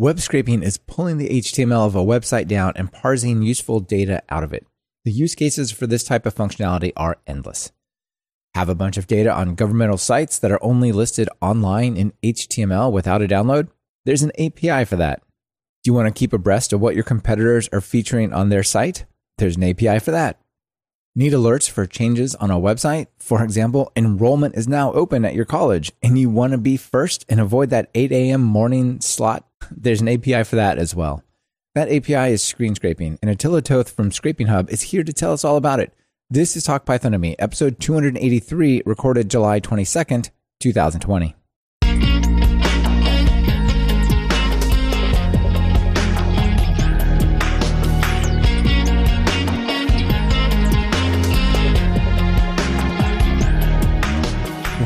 Web scraping is pulling the HTML of a website down and parsing useful data out of it. The use cases for this type of functionality are endless. Have a bunch of data on governmental sites that are only listed online in HTML without a download? There's an API for that. Do you want to keep abreast of what your competitors are featuring on their site? There's an API for that. Need alerts for changes on a website? For example, enrollment is now open at your college and you want to be first and avoid that 8 a.m. morning slot? There's an API for that as well. That API is screen scraping, and Attila Tóth from Scraping Hub is here to tell us all about it. This is Talk Python to Me, episode 283, recorded July 22nd, 2020.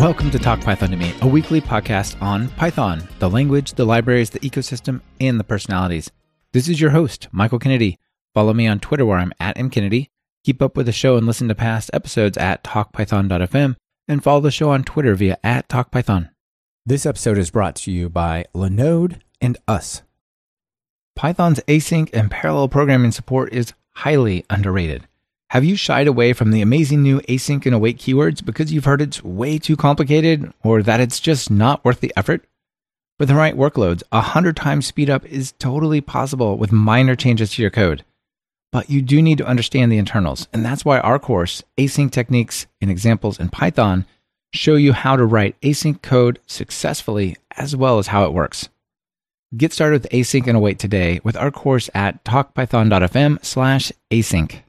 Welcome to Talk Python to Me, a weekly podcast on Python, the language, the libraries, the ecosystem, and the personalities. This is your host, Michael Kennedy. Follow me on Twitter where I'm at mkennedy. Keep up with the show and listen to past episodes at talkpython.fm and follow the show on Twitter via at talkpython. This episode is brought to you by Linode and us. Python's async and parallel programming support is highly underrated. Have you shied away from the amazing new async and await keywords because you've heard it's way too complicated or that it's just not worth the effort? For the right workloads, a 100 times speed up is totally possible with minor changes to your code. But you do need to understand the internals, and that's why our course, Async Techniques and Examples in Python, show you how to write async code successfully as well as how it works. Get started with async and await today with our course at talkpython.fm slash async.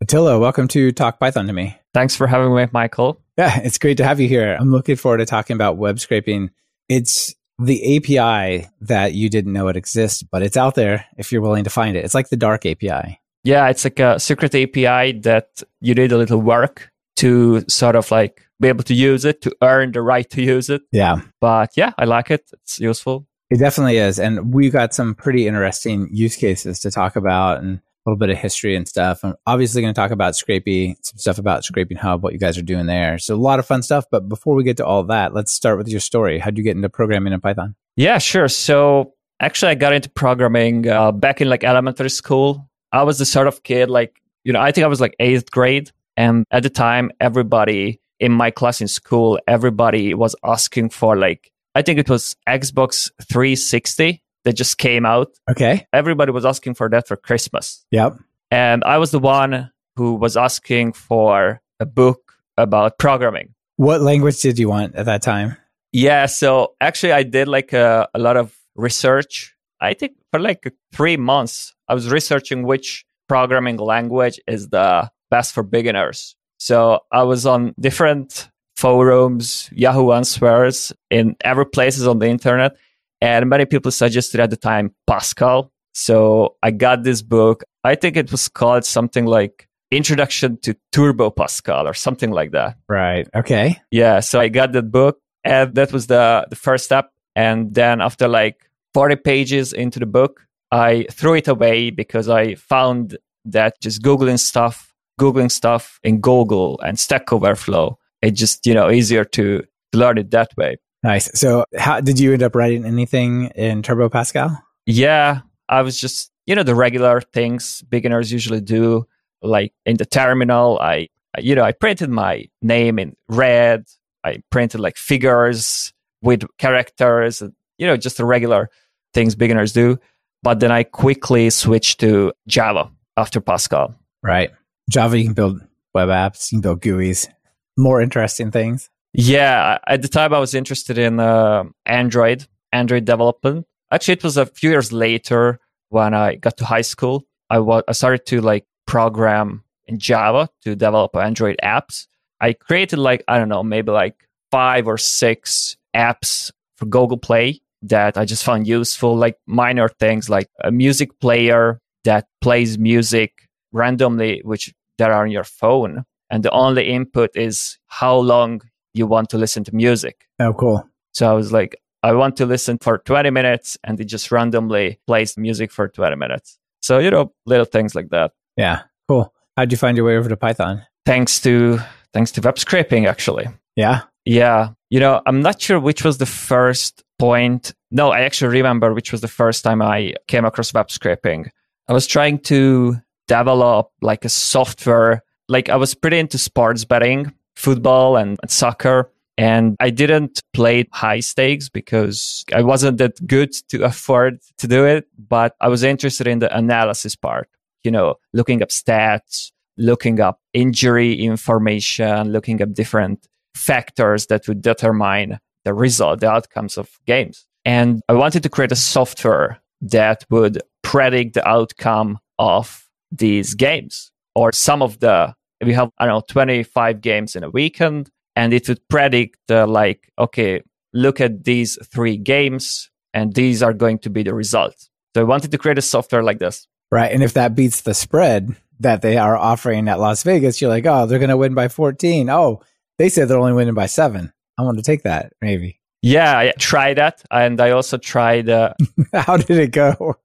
Attila, welcome to Talk Python to me. Thanks for having me, Michael. Yeah, it's great to have you here. I'm looking forward to talking about web scraping. It's the API that you didn't know it exists, but it's out there if you're willing to find it. It's like the dark API. Yeah, it's like a secret API that you did a little work to sort of like be able to use it to earn the right to use it. Yeah. But yeah, I like it. It's useful. It definitely is. And we've got some pretty interesting use cases to talk about and a little bit of history and stuff. I'm obviously going to talk about Scrapy, some stuff about Scraping Hub, what you guys are doing there. So a lot of fun stuff. But before we get to all that, let's start with your story. How'd you get into programming in Python? Yeah, sure. So actually, I got into programming uh, back in like elementary school. I was the sort of kid, like, you know, I think I was like eighth grade. And at the time, everybody in my class in school, everybody was asking for like, I think it was Xbox 360 that just came out. Okay. Everybody was asking for that for Christmas. Yep. And I was the one who was asking for a book about programming. What language did you want at that time? Yeah. So actually, I did like a, a lot of research. I think for like three months, I was researching which programming language is the best for beginners. So I was on different forums, Yahoo Answers, in every places on the internet. And many people suggested at the time Pascal. So I got this book. I think it was called something like Introduction to Turbo Pascal or something like that. Right. Okay. Yeah. So I got that book and that was the, the first step. And then after like 40 pages into the book, I threw it away because I found that just Googling stuff, Googling stuff in Google and Stack Overflow, it's just, you know, easier to learn it that way. Nice. So, how did you end up writing anything in Turbo Pascal? Yeah, I was just, you know, the regular things beginners usually do. Like in the terminal, I, you know, I printed my name in red. I printed like figures with characters, and, you know, just the regular things beginners do. But then I quickly switched to Java after Pascal. Right. Java, you can build web apps, you can build GUIs, more interesting things. Yeah, at the time I was interested in uh, Android, Android development. Actually, it was a few years later when I got to high school. I was I started to like program in Java to develop Android apps. I created like I don't know, maybe like five or six apps for Google Play that I just found useful, like minor things like a music player that plays music randomly, which that are on your phone. And the only input is how long you want to listen to music. Oh, cool. So I was like, I want to listen for 20 minutes and it just randomly plays music for 20 minutes. So, you know, little things like that. Yeah, cool. How'd you find your way over to Python? Thanks to thanks to web scraping actually. Yeah. Yeah. You know, I'm not sure which was the first point. No, I actually remember which was the first time I came across web scraping. I was trying to develop like a software. Like I was pretty into sports betting, football and, soccer. And I didn't play high stakes because I wasn't that good to afford to do it. But I was interested in the analysis part, you know, looking up stats, looking up injury information, looking up different factors that would determine the result, the outcomes of games. And I wanted to create a software that would predict the outcome of these games or some of the, we have, I don't know, 25 games in a weekend and it would predict uh, like, okay, look at these three games and these are going to be the results. So I wanted to create a software like this. Right. And if that beats the spread that they are offering at Las Vegas, you're like, oh, they're going to win by 14. Oh, they said they're only winning by seven. I want to take that, maybe. Yeah, I tried that. And I also tried. Uh, How did it go?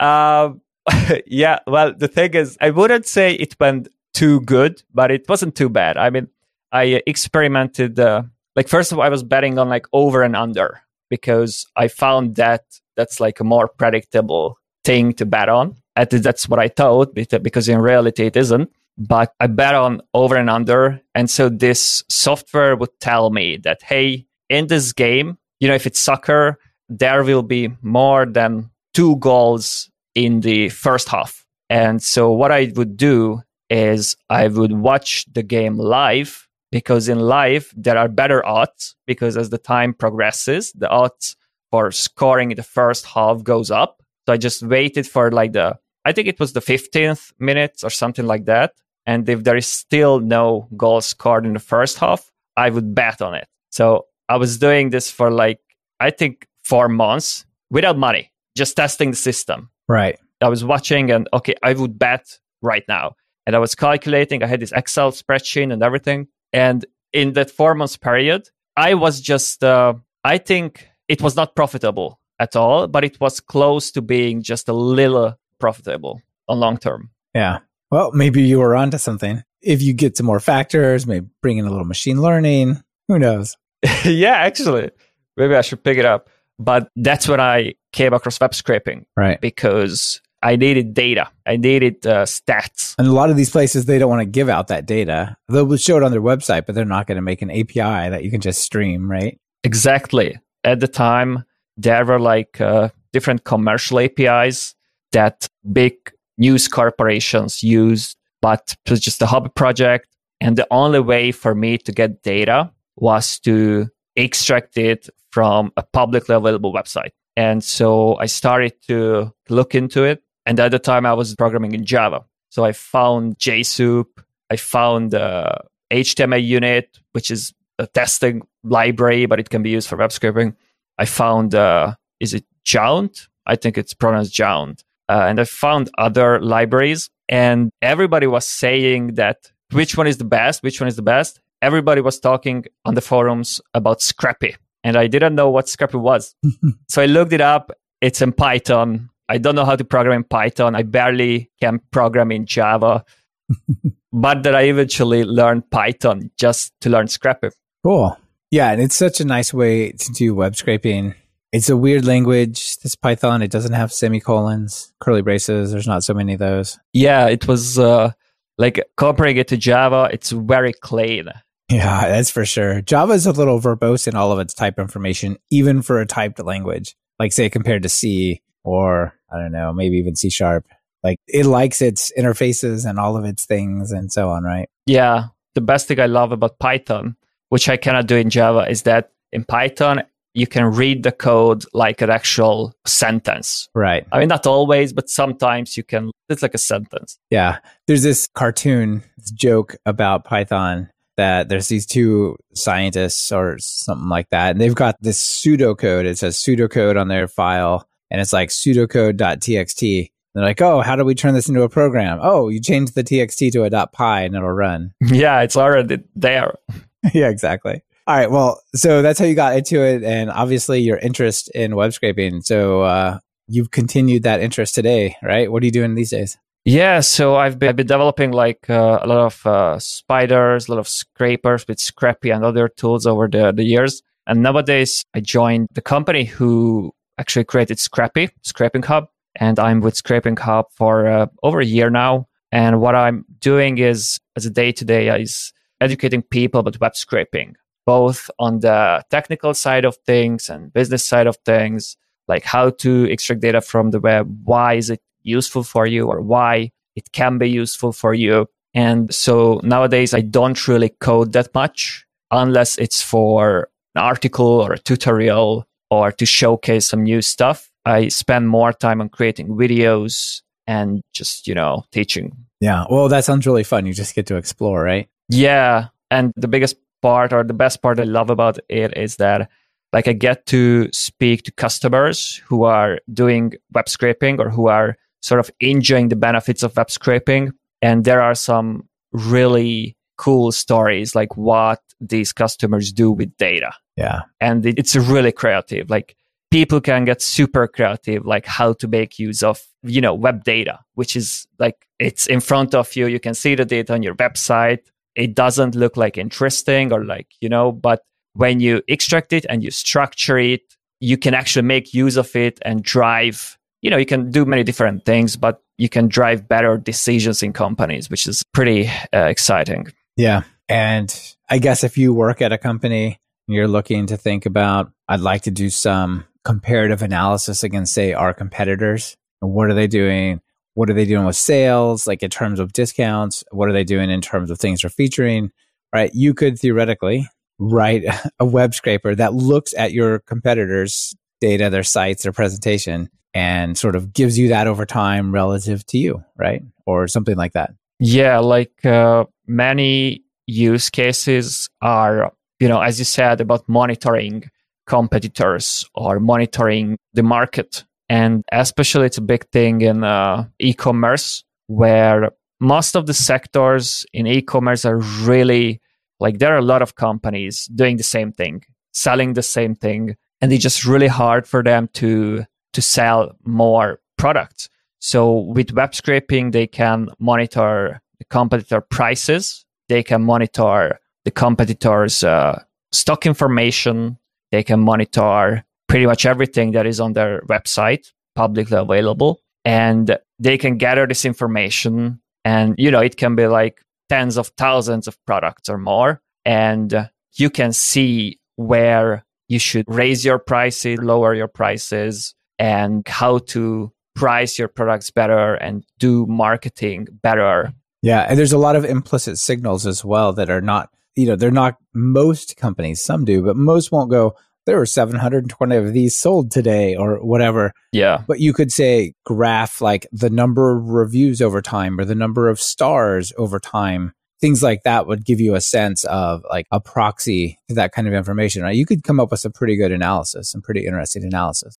um, yeah, well, the thing is, I wouldn't say it went too good, but it wasn't too bad. I mean, I experimented, uh, like, first of all, I was betting on like over and under because I found that that's like a more predictable thing to bet on. At least that's what I thought, because in reality it isn't. But I bet on over and under. And so this software would tell me that, hey, in this game, you know, if it's soccer, there will be more than two goals in the first half. And so what I would do is I would watch the game live because in live there are better odds because as the time progresses, the odds for scoring the first half goes up. So I just waited for like the I think it was the 15th minute or something like that. And if there is still no goal scored in the first half, I would bet on it. So I was doing this for like I think 4 months without money, just testing the system. Right. I was watching and okay, I would bet right now. And I was calculating, I had this Excel spreadsheet and everything. And in that four months period, I was just, uh, I think it was not profitable at all, but it was close to being just a little profitable on long term. Yeah. Well, maybe you were onto something. If you get some more factors, maybe bring in a little machine learning, who knows? yeah, actually, maybe I should pick it up. But that's when I came across web scraping. Right. Because I needed data. I needed uh, stats. And a lot of these places, they don't want to give out that data. They'll show it on their website, but they're not going to make an API that you can just stream, right? Exactly. At the time, there were like uh, different commercial APIs that big news corporations use, but it was just a hobby project. And the only way for me to get data was to extract it from a publicly available website. And so I started to look into it. And at the time, I was programming in Java. So I found JSoup. I found the HTML unit, which is a testing library, but it can be used for web scraping. I found, uh, is it Jaunt? I think it's pronounced Jaunt. Uh, and I found other libraries, and everybody was saying that which one is the best, which one is the best. Everybody was talking on the forums about Scrapy and I didn't know what Scrapy was. so I looked it up. It's in Python. I don't know how to program in Python. I barely can program in Java. but that I eventually learned Python just to learn Scrapy. Cool. Yeah, and it's such a nice way to do web scraping. It's a weird language, this Python. It doesn't have semicolons, curly braces. There's not so many of those. Yeah, it was uh, like comparing it to Java, it's very clean. Yeah, that's for sure. Java is a little verbose in all of its type information, even for a typed language. Like say compared to C or I don't know, maybe even C sharp. Like it likes its interfaces and all of its things and so on, right? Yeah. The best thing I love about Python, which I cannot do in Java, is that in Python, you can read the code like an actual sentence. Right. I mean, not always, but sometimes you can. It's like a sentence. Yeah. There's this cartoon, this joke about Python that there's these two scientists or something like that, and they've got this pseudocode. It says pseudocode on their file, and it's like pseudocode.txt. They're like, oh, how do we turn this into a program? Oh, you change the txt to a .py and it'll run. Yeah, it's already there. yeah, exactly. All right. Well, so that's how you got into it, and obviously your interest in web scraping. So uh, you've continued that interest today, right? What are you doing these days? Yeah, so I've been, I've been developing like uh, a lot of uh, spiders, a lot of scrapers with Scrapy and other tools over the, the years. And nowadays, I joined the company who actually created Scrapy, Scraping Hub. And I'm with Scraping Hub for uh, over a year now. And what I'm doing is, as a day to day, is educating people about web scraping, both on the technical side of things and business side of things, like how to extract data from the web. Why is it useful for you or why it can be useful for you? And so nowadays, I don't really code that much unless it's for an article or a tutorial or to showcase some new stuff. I spend more time on creating videos and just, you know, teaching. Yeah. Well, that sounds really fun. You just get to explore, right? Yeah. And the biggest part or the best part I love about it is that like I get to speak to customers who are doing web scraping or who are sort of enjoying the benefits of web scraping. And there are some really cool stories like what these customers do with data. Yeah. And it's really creative. Like people can get super creative, like how to make use of, you know, web data, which is like it's in front of you. You can see the data on your website. It doesn't look like interesting or like, you know, but when you extract it and you structure it, you can actually make use of it and drive, you know, you can do many different things, but you can drive better decisions in companies, which is pretty uh, exciting. Yeah. And I guess if you work at a company, you're looking to think about, I'd like to do some comparative analysis against, say, our competitors. What are they doing? What are they doing with sales? Like in terms of discounts? What are they doing in terms of things they're featuring? Right. You could theoretically write a web scraper that looks at your competitors' data, their sites, their presentation, and sort of gives you that over time relative to you, right? Or something like that. Yeah, like uh, many use cases are, you know, as you said about monitoring competitors or monitoring the market. And especially it's a big thing in uh, e-commerce where most of the sectors in e-commerce are really like there are a lot of companies doing the same thing, selling the same thing, and it's just really hard for them to to sell more products. So with web scraping, they can monitor the competitor prices. They can monitor the competitors' uh, stock information. They can monitor pretty much everything that is on their website, publicly available, and they can gather this information. And you know, it can be like tens of thousands of products or more, and you can see where you should raise your prices, lower your prices, and how to price your products better and do marketing better. Yeah. And there's a lot of implicit signals as well that are not, you know, they're not most companies, some do, but most won't go, there were 720 of these sold today or whatever. Yeah. But you could say graph like the number of reviews over time or the number of stars over time. Things like that would give you a sense of like a proxy to that kind of information. Right? You could come up with some pretty good analysis, some pretty interesting analysis.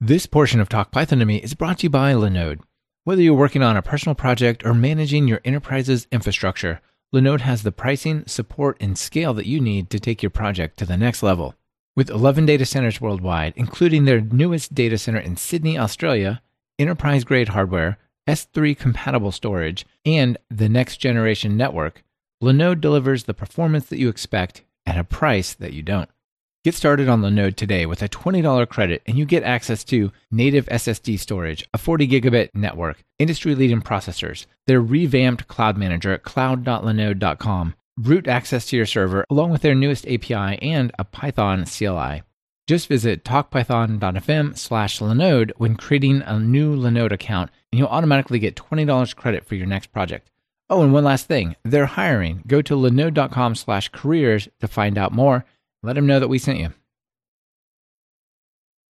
This portion of Talk Python to Me is brought to you by Linode. Whether you're working on a personal project or managing your enterprise's infrastructure, Linode has the pricing, support, and scale that you need to take your project to the next level. With 11 data centers worldwide, including their newest data center in Sydney, Australia, enterprise grade hardware, S3 compatible storage, and the next generation network, Linode delivers the performance that you expect at a price that you don't. Get started on Linode today with a $20 credit and you get access to native SSD storage, a 40 gigabit network, industry leading processors, their revamped cloud manager at cloud.linode.com, root access to your server, along with their newest API and a Python CLI. Just visit talkpython.fm slash Linode when creating a new Linode account, and you'll automatically get $20 credit for your next project. Oh, and one last thing. They're hiring. Go to linode.com slash careers to find out more let them know that we sent you.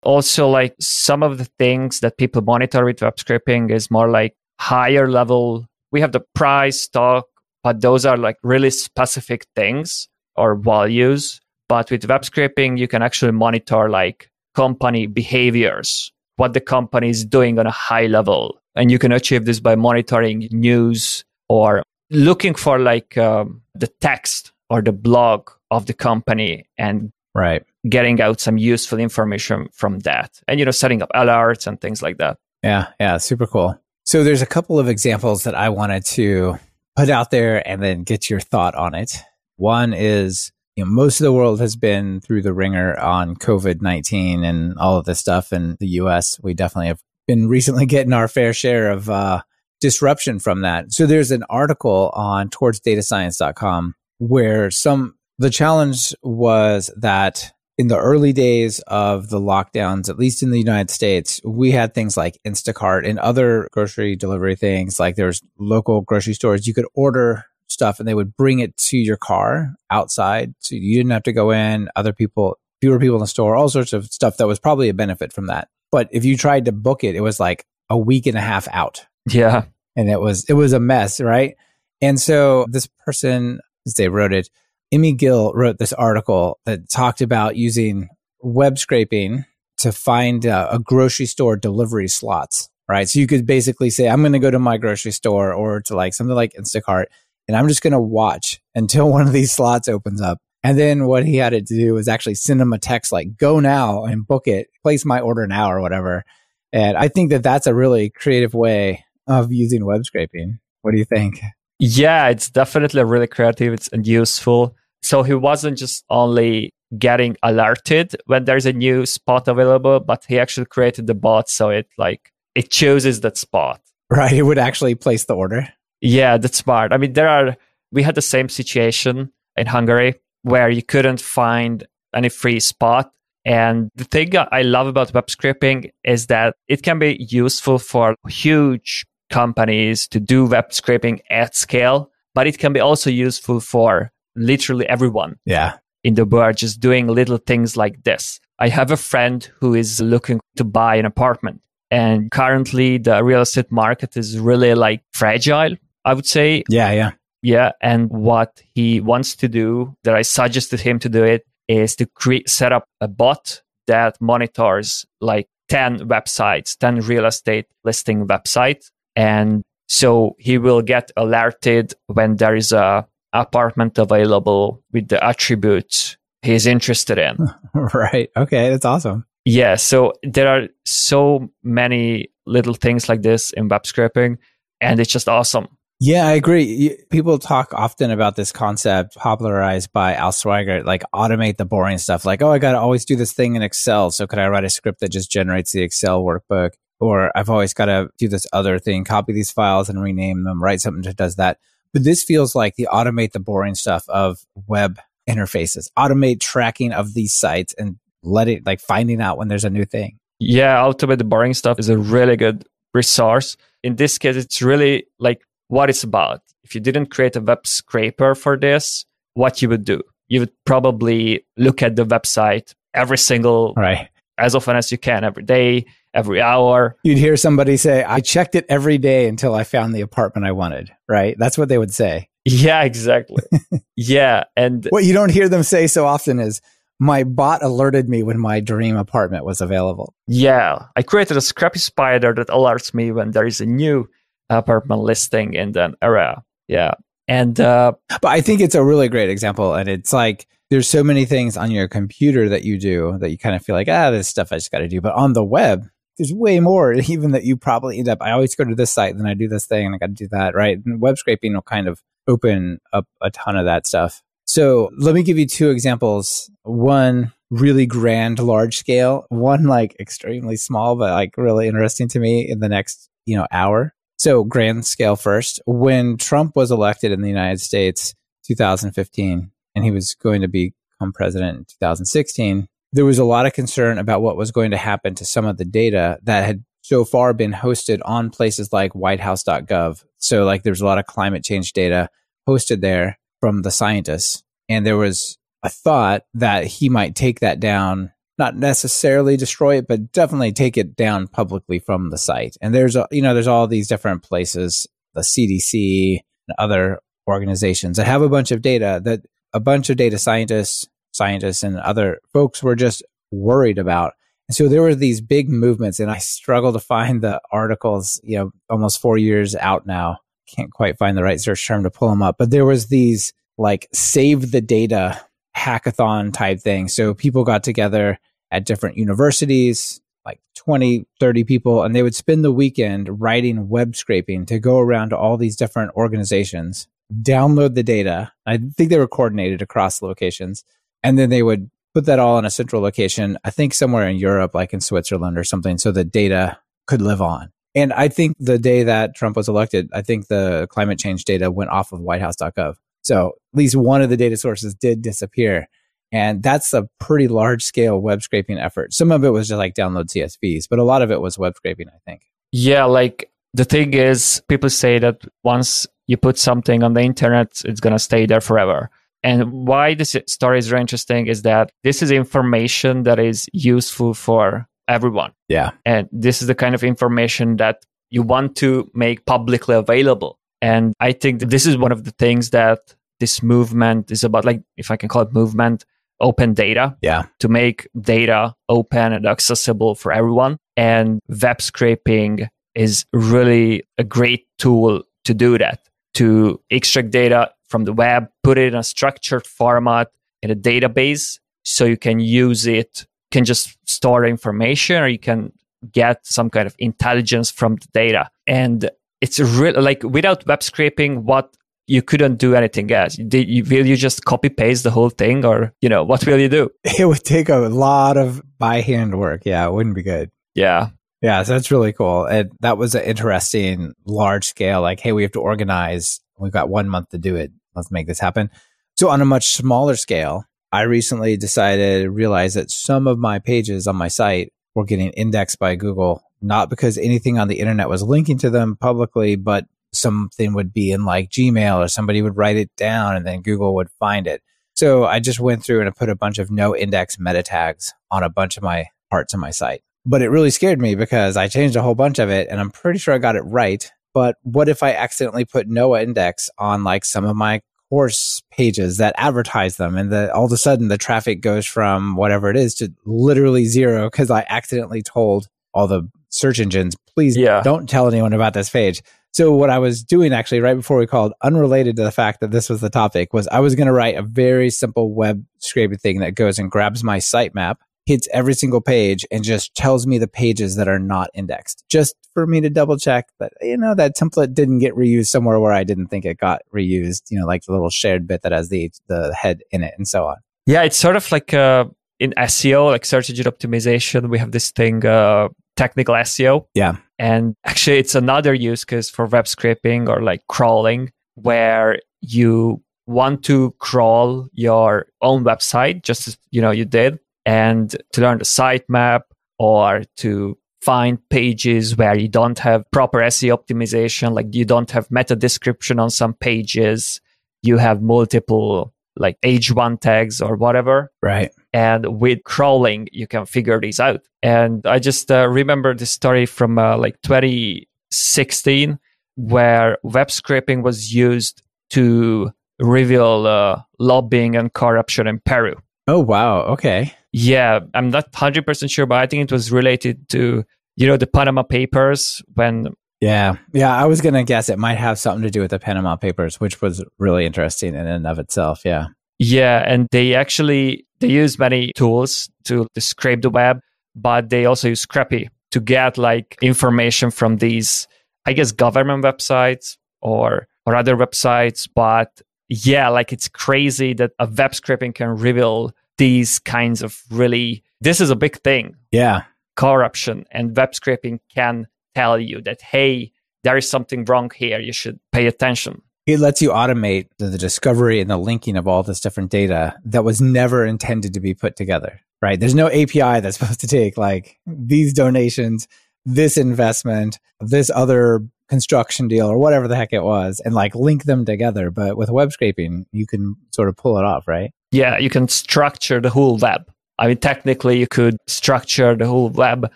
Also, like some of the things that people monitor with web scraping is more like higher level. We have the price, stock, but those are like really specific things or values. But with web scraping, you can actually monitor like company behaviors, what the company is doing on a high level. And you can achieve this by monitoring news or looking for like um, the text or the blog of the company and right getting out some useful information from that and you know setting up alerts and things like that Yeah, yeah, super cool. So there's a couple of examples that I wanted to put out there and then get your thought on it. One is you know, most of the world has been through the ringer on COVID 19 and all of this stuff. And the US, we definitely have been recently getting our fair share of uh, disruption from that. So there's an article on towardsdatascience.com where some, the challenge was that in the early days of the lockdowns, at least in the United States, we had things like Instacart and other grocery delivery things. Like there's local grocery stores. You could order stuff and they would bring it to your car outside. So you didn't have to go in. Other people, fewer people in the store, all sorts of stuff that was probably a benefit from that. But if you tried to book it, it was like a week and a half out. Yeah. And it was, it was a mess, right? And so this person, as they wrote it, Emmy Gill wrote this article that talked about using web scraping to find uh, a grocery store delivery slots, right? So you could basically say, I'm going to go to my grocery store or to like something like Instacart and I'm just going to watch until one of these slots opens up. And then what he had to do was actually send him a text like, go now and book it, place my order now or whatever. And I think that that's a really creative way of using web scraping. What do you think? Yeah, it's definitely really creative and useful. So he wasn't just only getting alerted when there's a new spot available, but he actually created the bot so it like it chooses that spot. Right. It would actually place the order. Yeah, that's smart. I mean, there are, we had the same situation in Hungary where you couldn't find any free spot. And the thing I love about web scraping is that it can be useful for huge companies to do web scraping at scale, but it can be also useful for literally everyone. Yeah. In the world, just doing little things like this. I have a friend who is looking to buy an apartment and currently the real estate market is really like fragile I would say. Yeah, yeah. Yeah. And what he wants to do, that I suggested him to do it, is to create, set up a bot that monitors like 10 websites, 10 real estate listing websites. And so he will get alerted when there is a apartment available with the attributes he's interested in. right. Okay. That's awesome. Yeah. So there are so many little things like this in web scraping and it's just awesome. Yeah, I agree. People talk often about this concept popularized by Al Sweigart, like automate the boring stuff. Like, oh, I got to always do this thing in Excel. So could I write a script that just generates the Excel workbook? Or I've always got to do this other thing, copy these files and rename them, write something that does that. But this feels like the automate the boring stuff of web interfaces, automate tracking of these sites and let it like finding out when there's a new thing. Yeah, automate the boring stuff is a really good resource. In this case, it's really like what it's about. If you didn't create a web scraper for this, what you would do? You would probably look at the website every single right as often as you can, every day, every hour. You'd hear somebody say, I checked it every day until I found the apartment I wanted, right? That's what they would say. Yeah, exactly. yeah. And what you don't hear them say so often is, my bot alerted me when my dream apartment was available. Yeah. I created a Scrapy spider that alerts me when there is a new apartment listing in that area. Yeah. And, uh, but I think it's a really great example. And it's like, there's so many things on your computer that you do that you kind of feel like, ah, this stuff I just got to do. But on the web, there's way more, even that you probably end up. I always go to this site, then I do this thing, and I got to do that, right? And web scraping will kind of open up a ton of that stuff. So let me give you two examples. One really grand, large scale. One like extremely small, but like really interesting to me in the next you know hour. So, grand scale first. When Trump was elected in the United States, 2015, and he was going to become president in 2016, there was a lot of concern about what was going to happen to some of the data that had so far been hosted on places like whitehouse.gov. So, like, there's a lot of climate change data hosted there from the scientists. And there was a thought that he might take that down not necessarily destroy it, but definitely take it down publicly from the site. And there's, a, you know, there's all these different places, the CDC and other organizations that have a bunch of data that a bunch of data scientists, scientists and other folks were just worried about. And so there were these big movements and I struggle to find the articles, you know, almost four years out now. Can't quite find the right search term to pull them up, but there was these like save the data hackathon type thing. So people got together at different universities, like 20, 30 people, and they would spend the weekend writing web scraping to go around to all these different organizations, download the data. I think they were coordinated across locations. And then they would put that all in a central location, I think somewhere in Europe, like in Switzerland or something, so the data could live on. And I think the day that Trump was elected, I think the climate change data went off of whitehouse.gov. So at least one of the data sources did disappear. And that's a pretty large scale web scraping effort. Some of it was just like download CSVs, but a lot of it was web scraping, I think. Yeah, like the thing is, people say that once you put something on the internet, it's going to stay there forever. And why this story is very interesting is that this is information that is useful for everyone. Yeah. And this is the kind of information that you want to make publicly available. And I think this is one of the things that this movement is about, like, if I can call it movement, open data. Yeah. To make data open and accessible for everyone. And web scraping is really a great tool to do that, to extract data from the web, put it in a structured format in a database so you can use it, you can just store information or you can get some kind of intelligence from the data. And it's really like without web scraping, what you couldn't do anything else. Did you, will you just copy paste the whole thing or, you know, what will you do? It would take a lot of by hand work. Yeah, it wouldn't be good. Yeah. Yeah, so that's really cool. And that was an interesting large scale, like, hey, we have to organize. We've got one month to do it. Let's make this happen. So on a much smaller scale, I recently decided, realized that some of my pages on my site were getting indexed by Google, not because anything on the internet was linking to them publicly, but something would be in like Gmail or somebody would write it down and then Google would find it. So I just went through and I put a bunch of no index meta tags on a bunch of my parts of my site. But it really scared me because I changed a whole bunch of it and I'm pretty sure I got it right. But what if I accidentally put no index on like some of my course pages that advertise them and that all of a sudden the traffic goes from whatever it is to literally zero because I accidentally told all the search engines, please yeah. don't tell anyone about this page. So what I was doing actually right before we called, unrelated to the fact that this was the topic, was I was going to write a very simple web scraping thing that goes and grabs my sitemap, hits every single page, and just tells me the pages that are not indexed, just for me to double check that you know that template didn't get reused somewhere where I didn't think it got reused. You know, like the little shared bit that has the the head in it and so on. Yeah, it's sort of like uh, in SEO, like search engine optimization. We have this thing. Uh, technical SEO. Yeah. And actually, it's another use case for web scraping or like crawling where you want to crawl your own website, just as you know you did, and to learn the sitemap or to find pages where you don't have proper SEO optimization, like you don't have meta description on some pages, you have multiple like H1 tags or whatever. Right. And with crawling, you can figure these out. And I just uh, remember the story from uh, like 2016 where web scraping was used to reveal uh, lobbying and corruption in Peru. Oh, wow. Okay. Yeah, I'm not 100% sure, but I think it was related to, you know, the Panama Papers when yeah. Yeah. I was going to guess it might have something to do with the Panama Papers, which was really interesting in and of itself. Yeah. Yeah. And they actually, they use many tools to, to scrape the web, but they also use Scrapy to get like information from these, I guess, government websites or, or other websites. But yeah, like it's crazy that a web scraping can reveal these kinds of really, this is a big thing. Yeah. Corruption and web scraping can tell you that, hey, there is something wrong here. You should pay attention. It lets you automate the, the discovery and the linking of all this different data that was never intended to be put together, right? There's no API that's supposed to take like these donations, this investment, this other construction deal or whatever the heck it was and like link them together. But with web scraping, you can sort of pull it off, right? Yeah, you can structure the whole web. I mean, technically, you could structure the whole web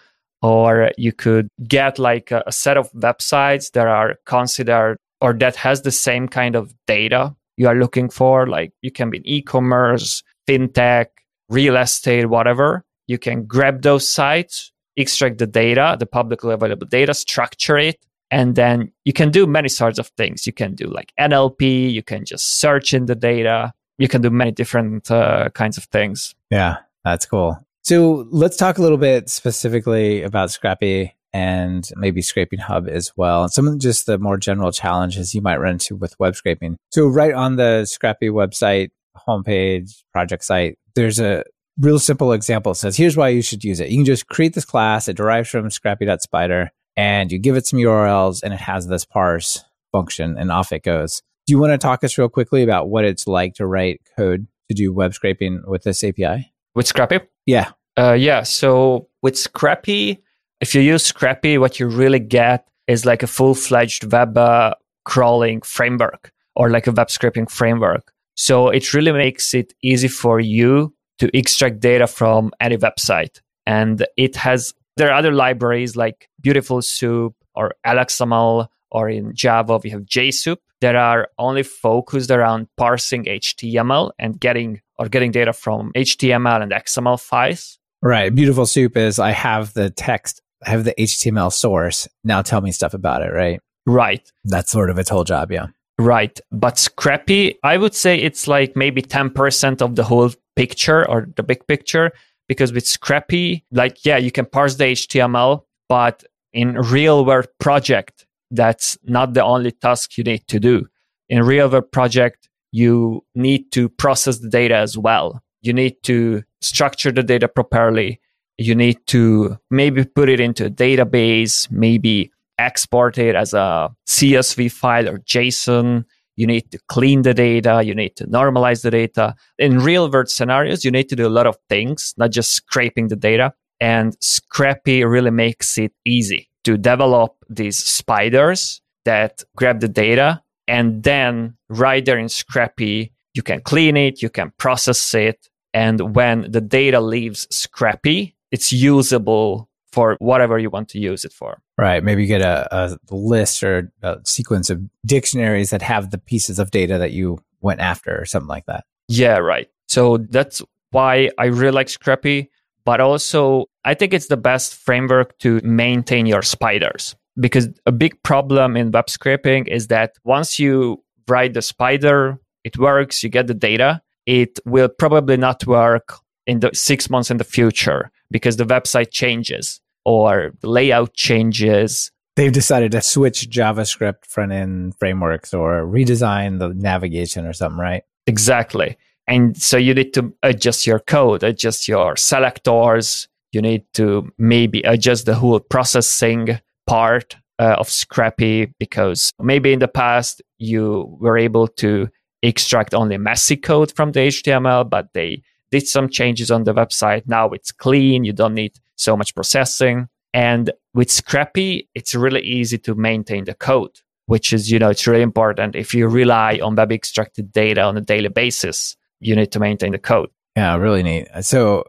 or you could get like a, a set of websites that are considered or that has the same kind of data you are looking for. Like you can be in e-commerce, fintech, real estate, whatever. You can grab those sites, extract the data, the publicly available data, structure it, and then you can do many sorts of things. You can do like NLP, you can just search in the data, you can do many different uh, kinds of things. Yeah, that's cool. So let's talk a little bit specifically about Scrapy and maybe Scraping Hub as well. Some of just the more general challenges you might run into with web scraping. So right on the Scrapy website, homepage, project site, there's a real simple example. It says, here's why you should use it. You can just create this class. It derives from scrapy.spider and you give it some URLs and it has this parse function and off it goes. Do you want to talk us real quickly about what it's like to write code to do web scraping with this API? With Scrapy? Yeah. Uh, yeah. So with Scrapy, if you use Scrapy, what you really get is like a full fledged web uh, crawling framework or like a web scraping framework. So it really makes it easy for you to extract data from any website. And it has, there are other libraries like Beautiful Soup or LXML or in Java, we have JSoup that are only focused around parsing HTML and getting or getting data from HTML and XML files. Right. Beautiful soup is I have the text, I have the HTML source. Now tell me stuff about it, right? Right. That's sort of its whole job, yeah. Right. But Scrapy, I would say it's like maybe 10% of the whole picture or the big picture. Because with Scrapy, like, yeah, you can parse the HTML, but in real world project, that's not the only task you need to do. In real world project, you need to process the data as well. You need to structure the data properly. You need to maybe put it into a database, maybe export it as a CSV file or JSON. You need to clean the data. You need to normalize the data. In real world scenarios, you need to do a lot of things, not just scraping the data. And Scrapy really makes it easy to develop these spiders that grab the data and then right there in Scrapy, you can clean it, you can process it. And when the data leaves Scrapy, it's usable for whatever you want to use it for. Right. Maybe you get a, a list or a sequence of dictionaries that have the pieces of data that you went after or something like that. Yeah, right. So that's why I really like Scrapy, but also I think it's the best framework to maintain your spiders because a big problem in web scraping is that once you write the spider, it works, you get the data, it will probably not work in the six months in the future because the website changes or layout changes. They've decided to switch JavaScript front end frameworks or redesign the navigation or something, right? Exactly. And so you need to adjust your code, adjust your selectors. You need to maybe adjust the whole processing part uh, of Scrapy because maybe in the past you were able to extract only messy code from the HTML, but they did some changes on the website. Now it's clean. You don't need so much processing. And with Scrapy, it's really easy to maintain the code, which is, you know, it's really important. If you rely on web extracted data on a daily basis, you need to maintain the code. Yeah, really neat. So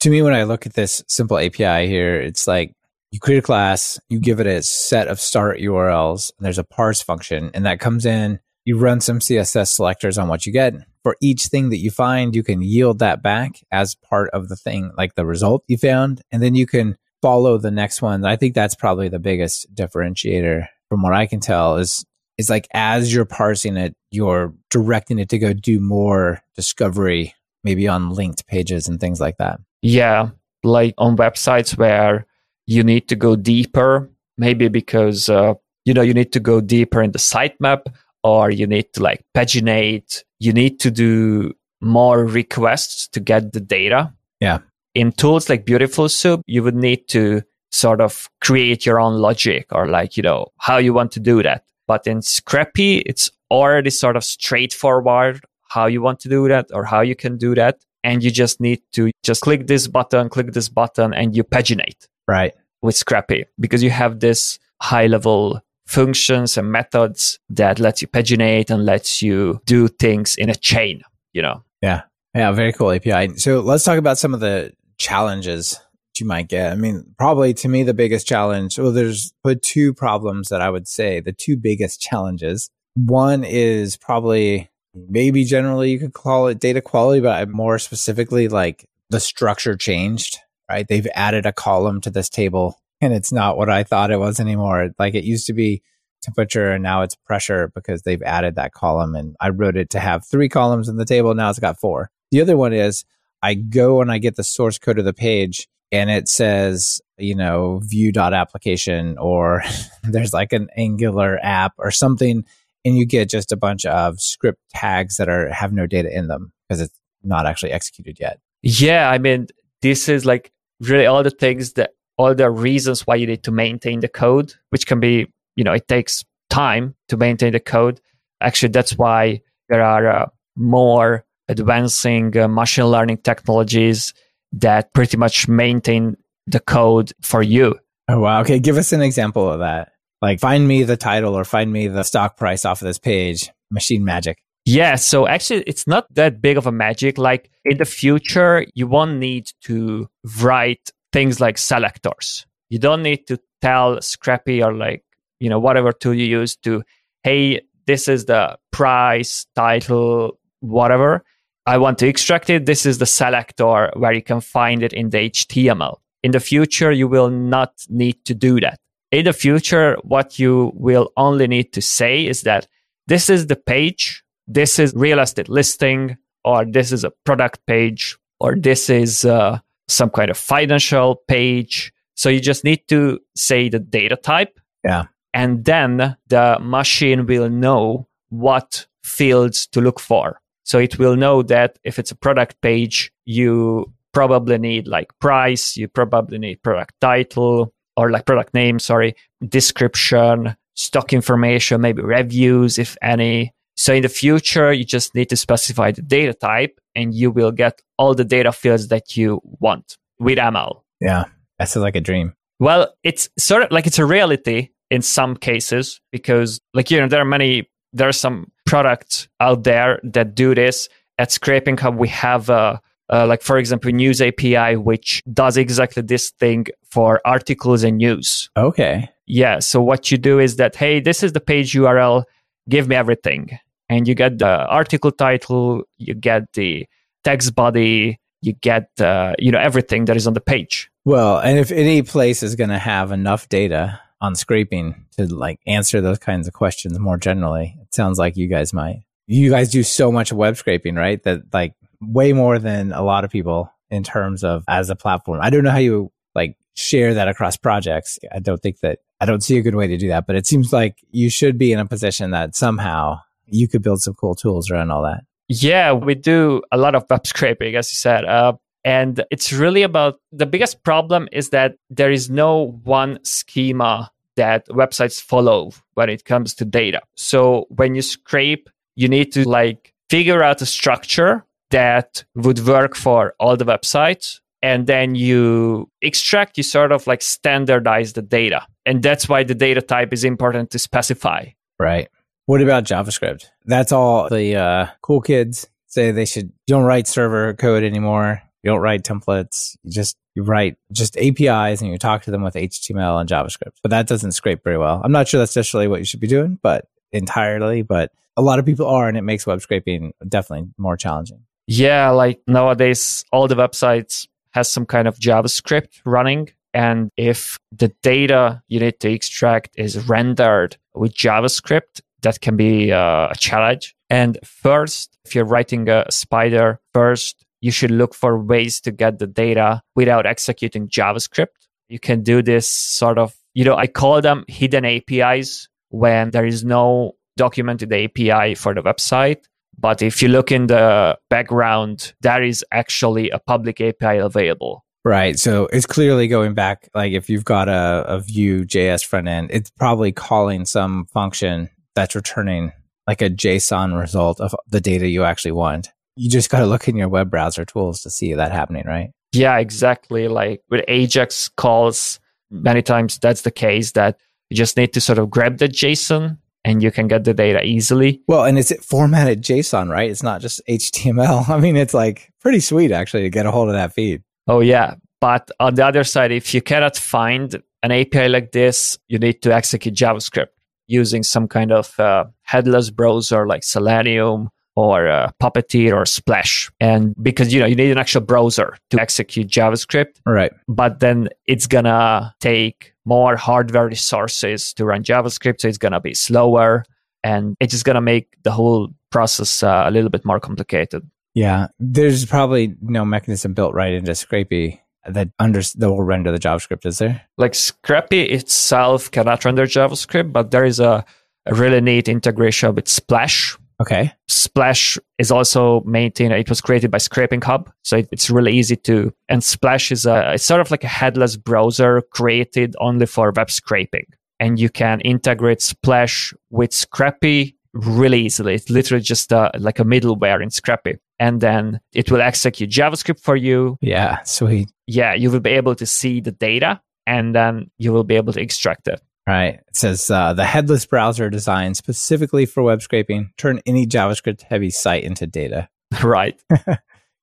to me, when I look at this simple API here, it's like you create a class, you give it a set of start URLs, and there's a parse function, and that comes in. You run some CSS selectors on what you get. For each thing that you find, you can yield that back as part of the thing, like the result you found, and then you can follow the next one. I think that's probably the biggest differentiator from what I can tell is is like as you're parsing it, you're directing it to go do more discovery, maybe on linked pages and things like that. Yeah, like on websites where you need to go deeper, maybe because uh, you know you need to go deeper in the sitemap, or you need to like paginate. You need to do more requests to get the data. Yeah. In tools like Beautiful Soup, you would need to sort of create your own logic or like you know how you want to do that. But in Scrapy, it's already sort of straightforward how you want to do that or how you can do that. And you just need to just click this button, click this button, and you paginate. Right. With Scrapy because you have this high level functions and methods that lets you paginate and lets you do things in a chain, you know? Yeah. Yeah. Very cool API. So let's talk about some of the challenges you might get. I mean, probably to me, the biggest challenge, well, there's but two problems that I would say the two biggest challenges. One is probably maybe generally you could call it data quality, but more specifically, like the structure changed right? They've added a column to this table and it's not what I thought it was anymore. Like it used to be temperature and now it's pressure because they've added that column and I wrote it to have three columns in the table. Now it's got four. The other one is I go and I get the source code of the page and it says, you know, view.application or there's like an Angular app or something. And you get just a bunch of script tags that are have no data in them because it's not actually executed yet. Yeah. I mean, this is like really all the things that all the reasons why you need to maintain the code, which can be, you know, it takes time to maintain the code. Actually, that's why there are uh, more advancing uh, machine learning technologies that pretty much maintain the code for you. Oh, wow. Okay. Give us an example of that. Like, find me the title or find me the stock price off of this page. Machine magic. Yeah. So actually, it's not that big of a magic. Like in the future, you won't need to write things like selectors. You don't need to tell Scrapy or like, you know, whatever tool you use to, hey, this is the price, title, whatever. I want to extract it. This is the selector where you can find it in the HTML. In the future, you will not need to do that. In the future, what you will only need to say is that this is the page, this is real estate listing, or this is a product page, or this is uh, some kind of financial page. So you just need to say the data type. Yeah. And then the machine will know what fields to look for. So it will know that if it's a product page, you probably need like price, you probably need product title or like product name, sorry, description, stock information, maybe reviews, if any. So in the future, you just need to specify the data type and you will get all the data fields that you want with ML. Yeah. That sounds like a dream. Well, it's sort of like it's a reality in some cases because like, you know, there are many, there are some products out there that do this. At Scraping Hub, we have a, uh, like for example news api which does exactly this thing for articles and news okay yeah so what you do is that hey this is the page url give me everything and you get the article title you get the text body you get uh, you know everything that is on the page well and if any place is going to have enough data on scraping to like answer those kinds of questions more generally it sounds like you guys might you guys do so much web scraping right that like way more than a lot of people in terms of as a platform. I don't know how you like share that across projects. I don't think that I don't see a good way to do that, but it seems like you should be in a position that somehow you could build some cool tools around all that. Yeah, we do a lot of web scraping, as you said. Uh, and it's really about the biggest problem is that there is no one schema that websites follow when it comes to data. So when you scrape, you need to like figure out a structure that would work for all the websites and then you extract you sort of like standardize the data and that's why the data type is important to specify right what about javascript? That's all the uh, cool kids say they should you don't write server code anymore. You don't write templates. You just you write just apis and you talk to them with html and javascript. But that doesn't scrape very well. I'm not sure that's necessarily what you should be doing but entirely but a lot of people are and it makes web scraping definitely more challenging. Yeah, like nowadays, all the websites has some kind of JavaScript running. And if the data you need to extract is rendered with JavaScript, that can be uh, a challenge. And first, if you're writing a spider, first, you should look for ways to get the data without executing JavaScript. You can do this sort of, you know, I call them hidden APIs when there is no documented API for the website but if you look in the background, there is actually a public API available. Right. So it's clearly going back. Like if you've got a, a Vue JS front end, it's probably calling some function that's returning like a JSON result of the data you actually want. You just got to look in your web browser tools to see that happening, right? Yeah, exactly. Like with Ajax calls, many times that's the case that you just need to sort of grab the JSON and you can get the data easily. Well, and it's formatted JSON, right? It's not just HTML. I mean, it's like pretty sweet actually to get a hold of that feed. Oh, yeah. But on the other side, if you cannot find an API like this, you need to execute JavaScript using some kind of uh, headless browser like Selenium or uh, Puppeteer or Splash. And because, you know, you need an actual browser to execute JavaScript. Right. But then it's going to take more hardware resources to run JavaScript. So it's going to be slower and it's just going to make the whole process uh, a little bit more complicated. Yeah, there's probably no mechanism built right into Scrapy that under that will render the JavaScript, is there? Like Scrapy itself cannot render JavaScript, but there is a, a really neat integration with Splash. Okay. Splash is also maintained. It was created by Scraping Hub, so it, it's really easy to. And Splash is a it's sort of like a headless browser created only for web scraping, and you can integrate Splash with Scrapy really easily. It's literally just a, like a middleware in Scrapy. And then it will execute JavaScript for you. Yeah, sweet. Yeah, you will be able to see the data and then you will be able to extract it. Right. It says uh, the headless browser designed specifically for web scraping, turn any JavaScript heavy site into data. Right.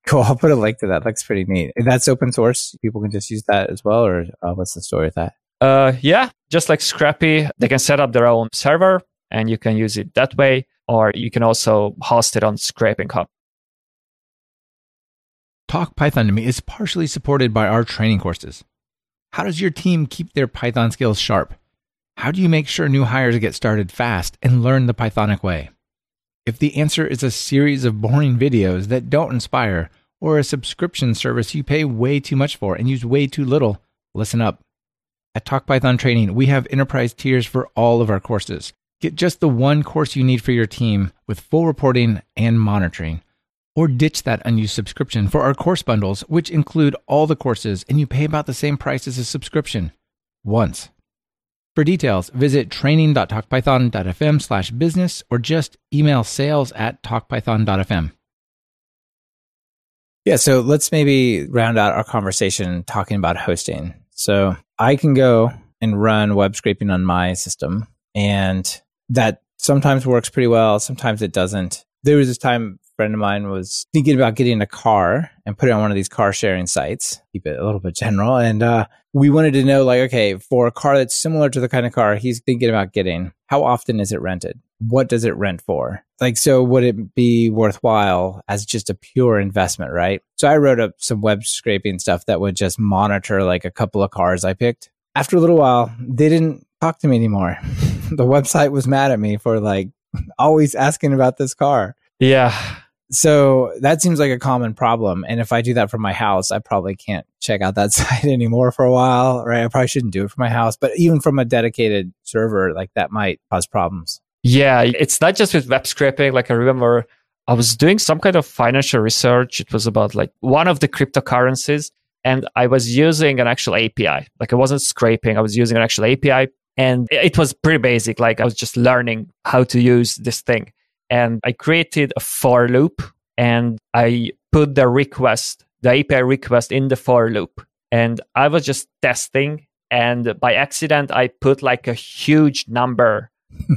cool. I'll put a link to that. Looks pretty neat. That's open source. People can just use that as well, or uh, what's the story with that? Uh, yeah, just like Scrapy, they can set up their own server and you can use it that way, or you can also host it on Scraping Hub. Talk Python to Me is partially supported by our training courses. How does your team keep their Python skills sharp? How do you make sure new hires get started fast and learn the Pythonic way? If the answer is a series of boring videos that don't inspire, or a subscription service you pay way too much for and use way too little, listen up. At Talk Python Training, we have enterprise tiers for all of our courses. Get just the one course you need for your team with full reporting and monitoring. Or ditch that unused subscription for our course bundles, which include all the courses and you pay about the same price as a subscription. Once. For details, visit training.talkpython.fm slash business or just email sales at talkpython.fm. Yeah, so let's maybe round out our conversation talking about hosting. So I can go and run web scraping on my system and that sometimes works pretty well, sometimes it doesn't. There was this time friend of mine was thinking about getting a car and put it on one of these car sharing sites, keep it a little bit general. And uh, we wanted to know, like, okay, for a car that's similar to the kind of car he's thinking about getting, how often is it rented? What does it rent for? Like, so would it be worthwhile as just a pure investment, right? So I wrote up some web scraping stuff that would just monitor like a couple of cars I picked. After a little while, they didn't talk to me anymore. the website was mad at me for like always asking about this car. Yeah. So that seems like a common problem. And if I do that from my house, I probably can't check out that site anymore for a while, right? I probably shouldn't do it from my house, but even from a dedicated server, like that might cause problems. Yeah. It's not just with web scraping. Like I remember I was doing some kind of financial research. It was about like one of the cryptocurrencies and I was using an actual API. Like I wasn't scraping. I was using an actual API and it was pretty basic. Like I was just learning how to use this thing. And I created a for loop and I put the request, the API request in the for loop. And I was just testing. And by accident, I put like a huge number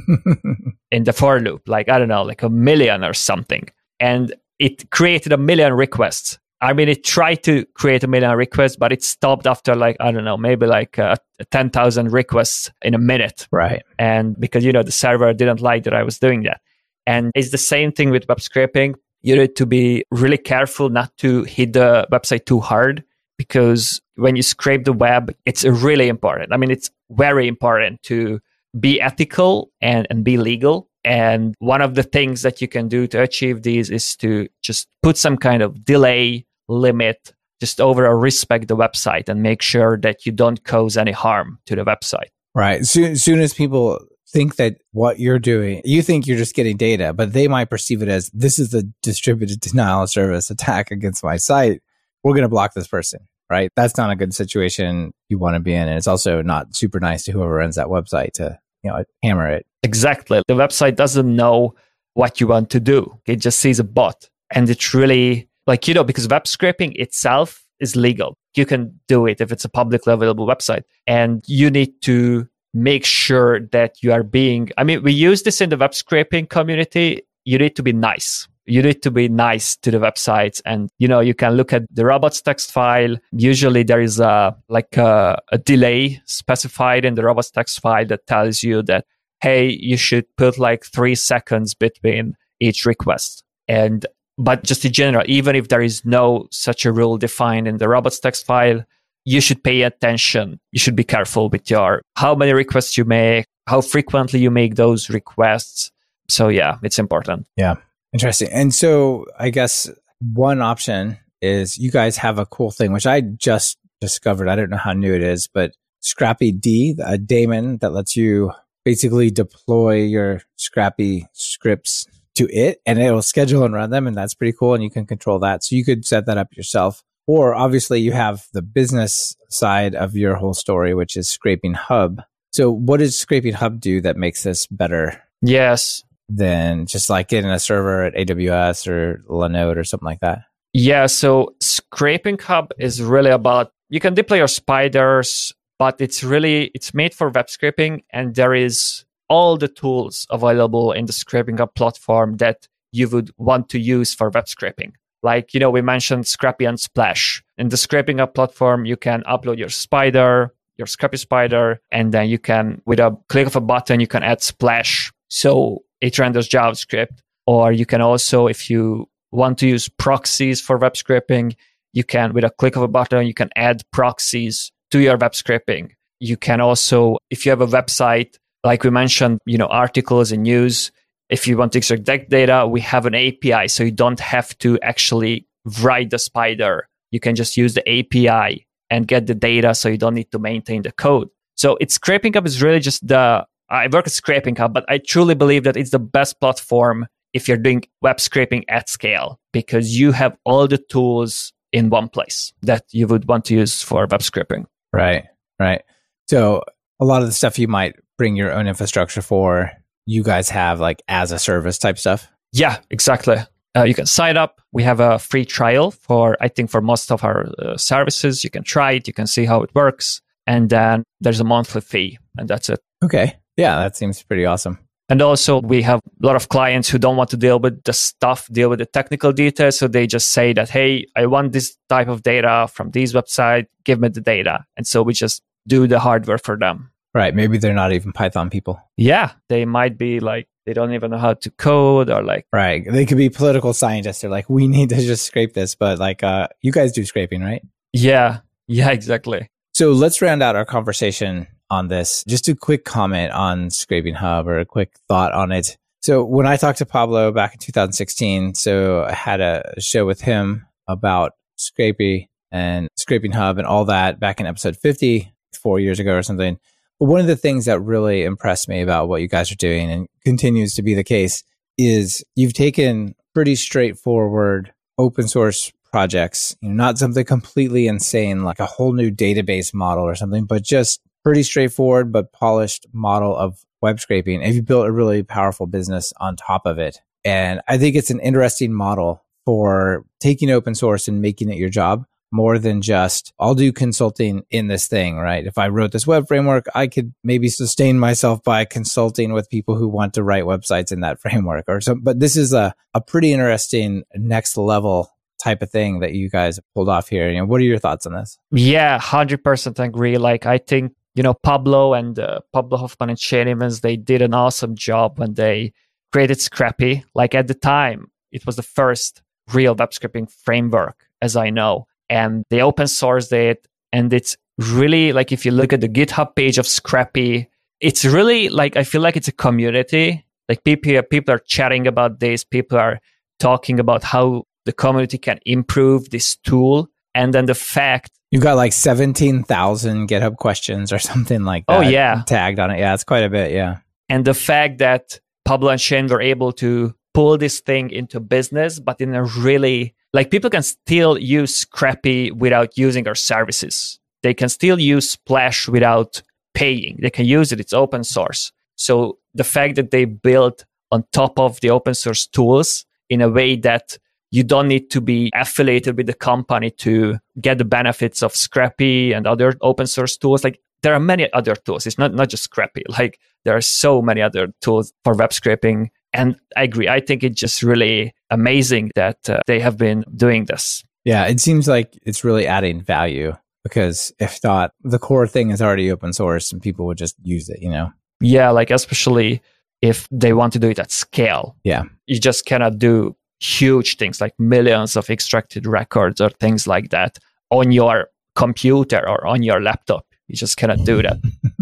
in the for loop, like, I don't know, like a million or something. And it created a million requests. I mean, it tried to create a million requests, but it stopped after like, I don't know, maybe like uh, 10,000 requests in a minute. Right. And because, you know, the server didn't like that I was doing that. And it's the same thing with web scraping. You need to be really careful not to hit the website too hard because when you scrape the web, it's really important. I mean, it's very important to be ethical and, and be legal and one of the things that you can do to achieve these is to just put some kind of delay limit just over or respect the website and make sure that you don't cause any harm to the website. Right. Soon, as soon as people think that what you're doing, you think you're just getting data, but they might perceive it as this is a distributed denial of service attack against my site. We're going to block this person, right? That's not a good situation you want to be in. And it's also not super nice to whoever runs that website to, you know, hammer it. Exactly. The website doesn't know what you want to do. It just sees a bot. And it's really like, you know, because web scraping itself is legal. You can do it if it's a publicly available website. And you need to make sure that you are being, I mean, we use this in the web scraping community. You need to be nice. You need to be nice to the websites and, you know, you can look at the robots text file. Usually there is a, like a, a delay specified in the robots text file that tells you that hey, you should put like three seconds between each request. And, but just in general, even if there is no such a rule defined in the robots text file, you should pay attention. You should be careful with your, how many requests you make, how frequently you make those requests. So yeah, it's important. Yeah. Interesting. And so I guess one option is you guys have a cool thing, which I just discovered. I don't know how new it is, but Scrapyd, a daemon that lets you basically deploy your Scrapy scripts to it and it'll schedule and run them. And that's pretty cool. And you can control that. So you could set that up yourself. Or obviously you have the business side of your whole story, which is Scraping Hub. So what does Scraping Hub do that makes this better? Yes. Than just like getting a server at AWS or Linode or something like that? Yeah. So Scraping Hub is really about you can deploy your spiders, but it's really it's made for web scraping and there is all the tools available in the scraping hub platform that you would want to use for web scraping like you know we mentioned Scrapy and splash. In the scraping hub platform you can upload your spider your Scrapy spider and then you can with a click of a button you can add splash. So it renders javascript. Or you can also if you want to use proxies for web scraping you can with a click of a button you can add proxies to your web scraping. You can also, if you have a website, like we mentioned, you know, articles and news, if you want to extract data, we have an API. So you don't have to actually write the spider. You can just use the API and get the data so you don't need to maintain the code. So it's scraping hub is really just the I work at scraping hub, but I truly believe that it's the best platform if you're doing web scraping at scale because you have all the tools in one place that you would want to use for web scraping. Right, right. So a lot of the stuff you might bring your own infrastructure for, you guys have like as a service type stuff. Yeah, exactly. Uh, you can sign up. We have a free trial for, I think, for most of our uh, services. You can try it. You can see how it works. And then there's a monthly fee, and that's it. Okay. Yeah, that seems pretty awesome. And also, we have a lot of clients who don't want to deal with the stuff, deal with the technical details. So they just say that, hey, I want this type of data from this website, give me the data. And so we just do the hardware for them. Right. Maybe they're not even Python people. Yeah. They might be like, they don't even know how to code or like. Right. They could be political scientists. They're like, we need to just scrape this. But like, uh, you guys do scraping, right? Yeah. Yeah, exactly. So let's round out our conversation on this. Just a quick comment on Scraping Hub or a quick thought on it. So when I talked to Pablo back in 2016, so I had a show with him about Scrapy and Scraping Hub and all that back in episode 50, four years ago or something. One of the things that really impressed me about what you guys are doing and continues to be the case is you've taken pretty straightforward open source projects, you know, not something completely insane like a whole new database model or something, but just pretty straightforward but polished model of web scraping. And you built a really powerful business on top of it. And I think it's an interesting model for taking open source and making it your job more than just I'll do consulting in this thing, right? If I wrote this web framework, I could maybe sustain myself by consulting with people who want to write websites in that framework or so. But this is a, a pretty interesting next level type of thing that you guys pulled off here. You know, what are your thoughts on this? Yeah, 100% agree. Like, I think you know, Pablo and uh, Pablo Hoffman and Shane Evans, they did an awesome job when they created Scrapy. Like at the time, it was the first real web scraping framework, as I know. And they open sourced it. And it's really like if you look at the GitHub page of Scrapy, it's really like I feel like it's a community. Like people, people are chatting about this. People are talking about how the community can improve this tool. And then the fact You've got like 17,000 GitHub questions or something like oh, that. Oh, yeah. Tagged on it. Yeah, it's quite a bit. Yeah. And the fact that Pablo and Shane were able to pull this thing into business, but in a really, like people can still use Scrapy without using our services. They can still use Splash without paying. They can use it. It's open source. So the fact that they built on top of the open source tools in a way that you don't need to be affiliated with the company to get the benefits of Scrapy and other open source tools. Like there are many other tools. It's not, not just Scrapy. Like there are so many other tools for web scraping. And I agree. I think it just really amazing that uh, they have been doing this. Yeah, it seems like it's really adding value because if not, the core thing is already open source and people would just use it, you know? Yeah, like especially if they want to do it at scale. Yeah. You just cannot do huge things like millions of extracted records or things like that on your computer or on your laptop. You just cannot do that.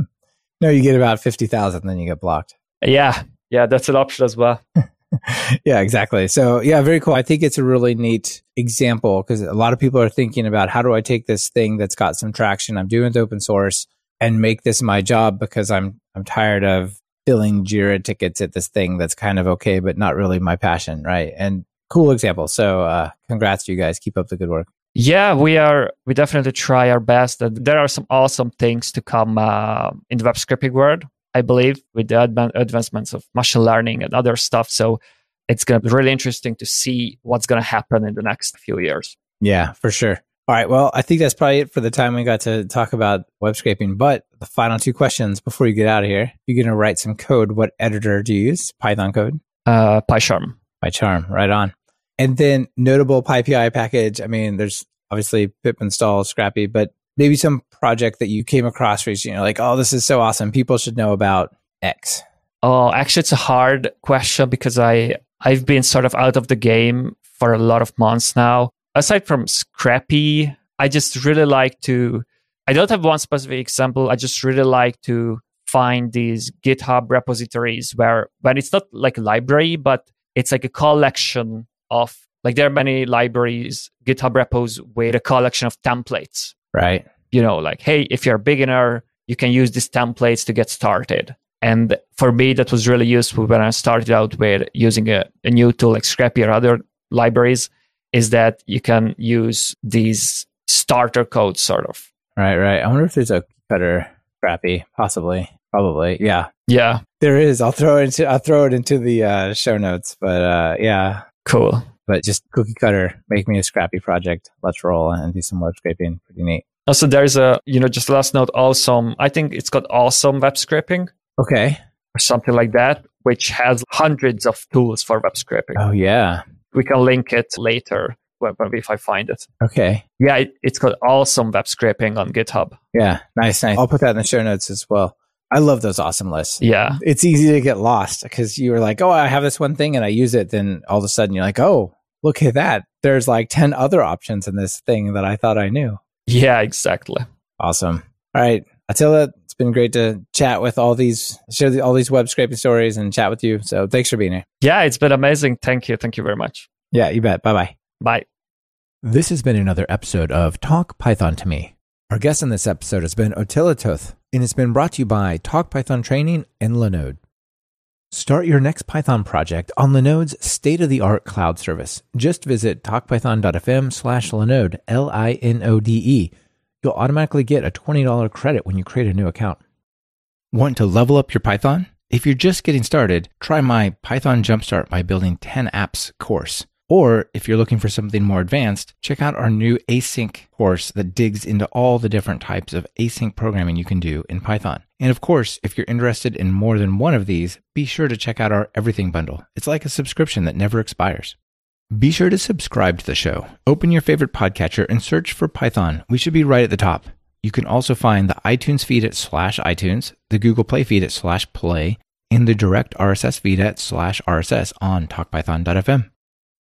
no, you get about 50,000, then you get blocked. Yeah. Yeah. That's an option as well. yeah, exactly. So, yeah, very cool. I think it's a really neat example because a lot of people are thinking about how do I take this thing that's got some traction, I'm doing it open source, and make this my job because I'm I'm tired of filling Jira tickets at this thing that's kind of okay, but not really my passion, right? And cool example. So, uh, congrats to you guys. Keep up the good work. Yeah, we are. We definitely try our best. There are some awesome things to come uh, in the web scraping world. I believe with the advan- advancements of machine learning and other stuff. So it's going to be really interesting to see what's going to happen in the next few years. Yeah, for sure. All right. Well, I think that's probably it for the time we got to talk about web scraping. But the final two questions before you get out of here, you're going to write some code. What editor do you use? Python code? Uh, PyCharm. PyCharm. Right on. And then notable PyPI package. I mean, there's obviously pip install, Scrapy, but maybe some project that you came across recently, like, oh, this is so awesome. People should know about X. Oh, actually, it's a hard question because I I've been sort of out of the game for a lot of months now. Aside from Scrapy, I just really like to. I don't have one specific example. I just really like to find these GitHub repositories where when it's not like a library, but it's like a collection of like there are many libraries, GitHub repos with a collection of templates. Right. You know, like, hey, if you're a beginner, you can use these templates to get started. And for me, that was really useful when I started out with using a, a new tool like Scrapy or other libraries, is that you can use these starter codes sort of. Right, right. I wonder if there's a cutter Scrapy, possibly. Probably. Yeah. Yeah. There is. I'll throw it into I'll throw it into the uh, show notes. But uh, yeah. Cool but just cookie cutter, make me a Scrapy project. Let's roll and do some web scraping. Pretty neat. Also, there's a, you know, just last note, awesome. I think it's got awesome web scraping. Okay. Or something like that, which has hundreds of tools for web scraping. Oh, yeah. We can link it later if I find it. Okay. Yeah, it, it's got awesome web scraping on GitHub. Yeah, nice, nice. I'll put that in the show notes as well. I love those awesome lists. Yeah. It's easy to get lost because you're like, oh, I have this one thing and I use it. Then all of a sudden you're like, oh, look at that. There's like 10 other options in this thing that I thought I knew. Yeah, exactly. Awesome. All right. Attila, it's been great to chat with all these, share all these web scraping stories and chat with you. So thanks for being here. Yeah, it's been amazing. Thank you. Thank you very much. Yeah, you bet. Bye bye. Bye. This has been another episode of Talk Python to Me. Our guest in this episode has been Attila Tóth, and it's been brought to you by Talk Python Training and Linode. Start your next Python project on Linode's state-of-the-art cloud service. Just visit talkpython.fm slash Linode, L-I-N-O-D-E. You'll automatically get a $20 credit when you create a new account. Want to level up your Python? If you're just getting started, try my Python Jumpstart by Building 10 Apps course. Or if you're looking for something more advanced, check out our new async course that digs into all the different types of async programming you can do in Python. And of course, if you're interested in more than one of these, be sure to check out our Everything Bundle. It's like a subscription that never expires. Be sure to subscribe to the show. Open your favorite podcatcher and search for Python. We should be right at the top. You can also find the iTunes feed at slash iTunes, the Google Play feed at slash play, and the direct RSS feed at slash RSS on talkpython.fm.